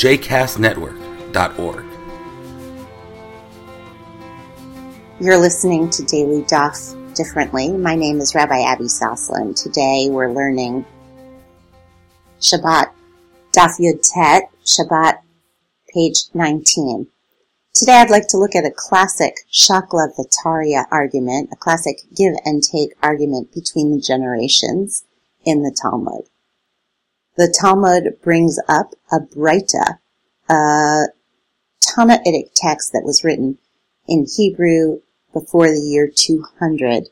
jcastnetwork.org. You're listening to Daily Daf Differently. My name is Rabbi Abby Soslin. Today we're learning Shabbat Daf Yud Tet, Shabbat, page 19. Today I'd like to look at a classic Shakla Vitaria argument, a classic give and take argument between the generations in the Talmud. The Talmud brings up a Breita, a Tannaitic text that was written in Hebrew before the year 200.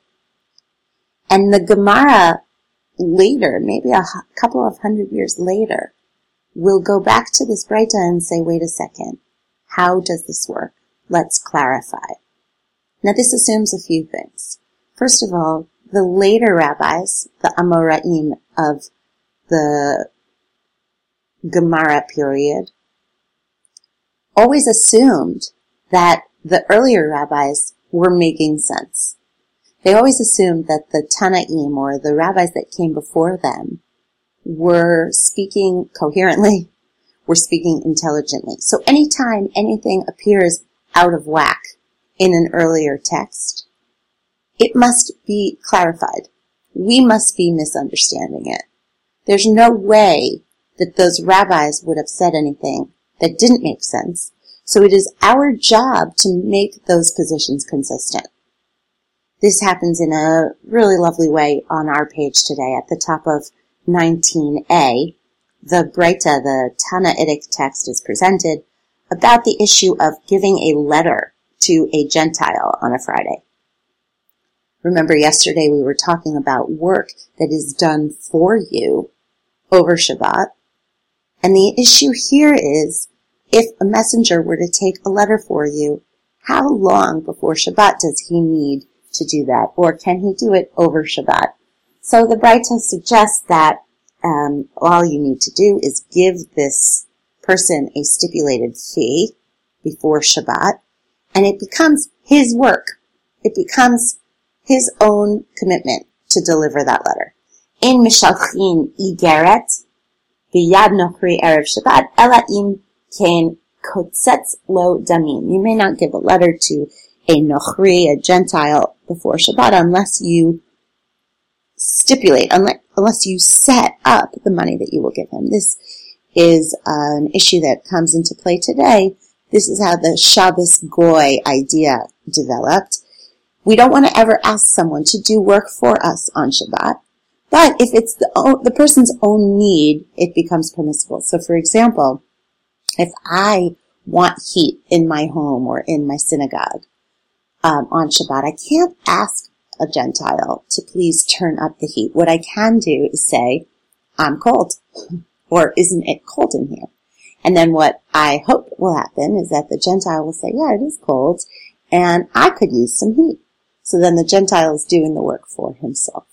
And the Gemara later, maybe a couple of hundred years later, will go back to this Breita and say, wait a second, how does this work? Let's clarify. Now this assumes a few things. First of all, the later rabbis, the Amoraim of the Gemara period, always assumed that the earlier rabbis were making sense. They always assumed that the Tanaim or the rabbis that came before them were speaking coherently, were speaking intelligently. So anytime anything appears out of whack in an earlier text, it must be clarified. We must be misunderstanding it. There's no way that those rabbis would have said anything that didn't make sense. So it is our job to make those positions consistent. This happens in a really lovely way on our page today at the top of 19a. The Breita, the Tannaitic text is presented about the issue of giving a letter to a Gentile on a Friday. Remember yesterday we were talking about work that is done for you over Shabbat. And the issue here is if a messenger were to take a letter for you, how long before Shabbat does he need to do that? Or can he do it over Shabbat? So the Breita suggests that um, all you need to do is give this person a stipulated fee before Shabbat, and it becomes his work. It becomes his own commitment to deliver that letter. In Mishalchin Igeret, Biyad Nochri Erev Shabbat, im Kain Kotzetz Lo Damim. You may not give a letter to a Nochri, a Gentile, before Shabbat unless you stipulate, unless, unless you set up the money that you will give him. This is an issue that comes into play today. This is how the Shabbos Goy idea developed. We don't want to ever ask someone to do work for us on Shabbat. But if it's the, the person's own need, it becomes permissible. So for example, if I want heat in my home or in my synagogue um, on Shabbat, I can't ask a Gentile to please turn up the heat. What I can do is say, I'm cold. or isn't it cold in here? And then what I hope will happen is that the Gentile will say, yeah, it is cold and I could use some heat. So then the Gentile is doing the work for himself.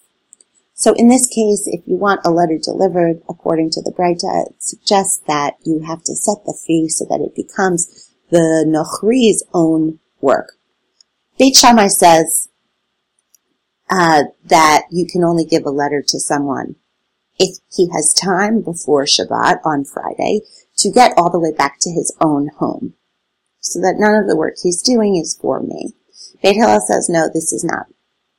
So in this case, if you want a letter delivered according to the Breita, it suggests that you have to set the fee so that it becomes the Nochri's own work. Beit Shammai says uh, that you can only give a letter to someone if he has time before Shabbat on Friday to get all the way back to his own home. So that none of the work he's doing is for me. Beit Hillel says, no, this is not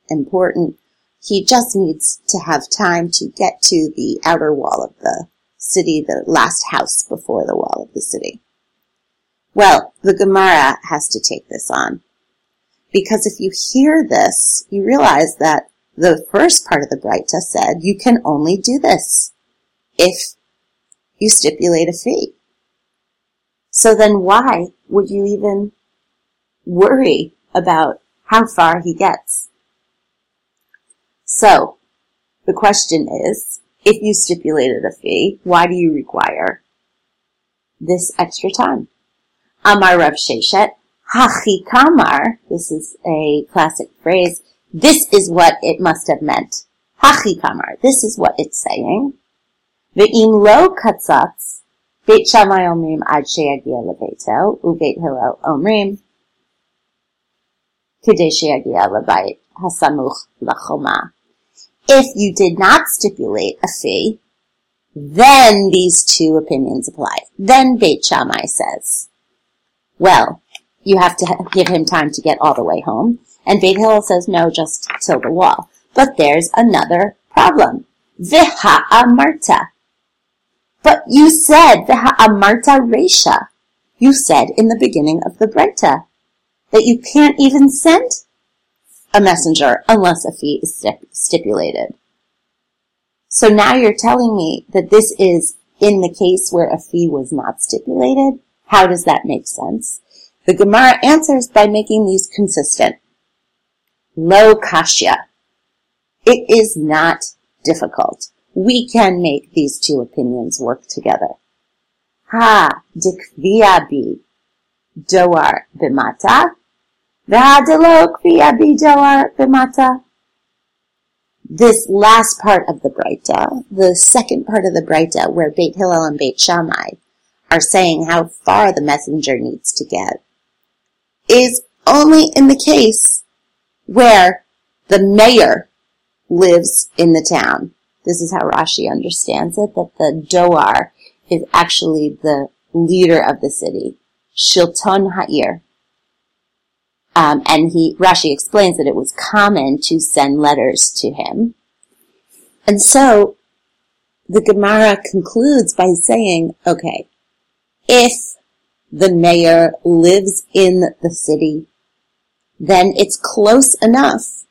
important. He just needs to have time to get to the outer wall of the city, the last house before the wall of the city. Well, the Gemara has to take this on. Because if you hear this, you realize that the first part of the Breita said you can only do this if you stipulate a fee. So then why would you even worry about how far he gets? So, the question is, if you stipulated a fee, why do you require this extra time. Amar Rav Sheshet, Hachi Kamar, this is a classic phrase, this is what it must have meant. Hachi Kamar, this is what it's saying. Ve'im lo katzatz, Beit Shammai omrim ad sheyagia lebeito, u'Beit Hillel omrim, kidei sheyagia lebayit hasamuch lachoma. If you did not stipulate a fee, then these two opinions apply. Then Beit Shammai says, well, you have to give him time to get all the way home. And Beit Hillel says, no, just till the wall. But there's another problem. Viha amarta. But you said viha amarta resha. You said in the beginning of the Breita that you can't even send a messenger unless a fee is stipulated. So now you're telling me that this is in the case where a fee was not stipulated? How does that make sense? The Gemara answers by making these consistent. Lo kashya. It is not difficult. We can make these two opinions work together. Ha dikvia bi doar bimata this last part of the Breita, the second part of the Breita, where Beit Hillel and Beit Shammai are saying how far the messenger needs to get, is only in the case where the mayor lives in the town. This is how Rashi understands it, that the Doar is actually the leader of the city. Shilton Ha'ir. Um, and he, Rashi explains that it was common to send letters to him. And so the Gemara concludes by saying, okay, if the mayor lives in the city, then it's close enough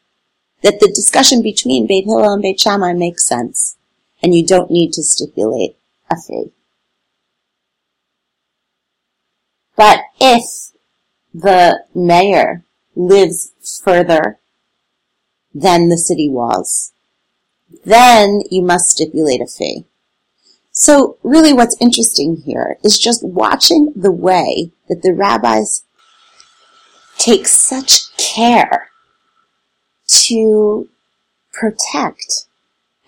that the discussion between Beit Hillel and Beit Shammai makes sense, and you don't need to stipulate a fee. But if the mayor lives further than the city walls, then you must stipulate a fee. So really what's interesting here is just watching the way that the rabbis take such care to protect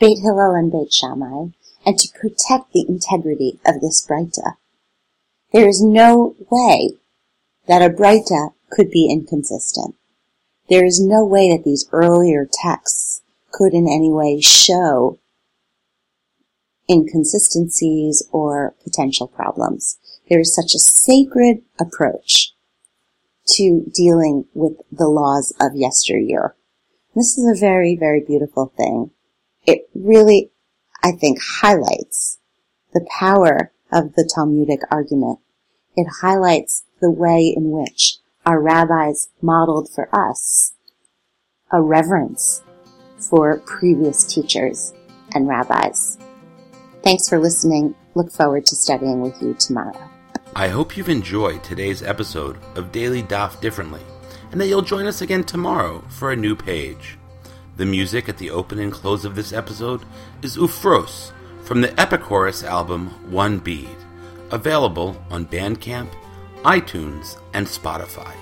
Beit Hillel and Beit Shammai and to protect the integrity of this Breita. There is no way that a Breita could be inconsistent. There is no way that these earlier texts could in any way show inconsistencies or potential problems. There is such a sacred approach to dealing with the laws of yesteryear. This is a very, very beautiful thing. It really, I think, highlights the power of the Talmudic argument. It highlights the way in which our rabbis modeled for us a reverence for previous teachers and rabbis. Thanks for listening. Look forward to studying with you tomorrow. I hope you've enjoyed today's episode of Daily Daf Differently and that you'll join us again tomorrow for a new page. The music at the open and close of this episode is Ufros from the Epichorus album One Bead, available on Bandcamp iTunes, and Spotify.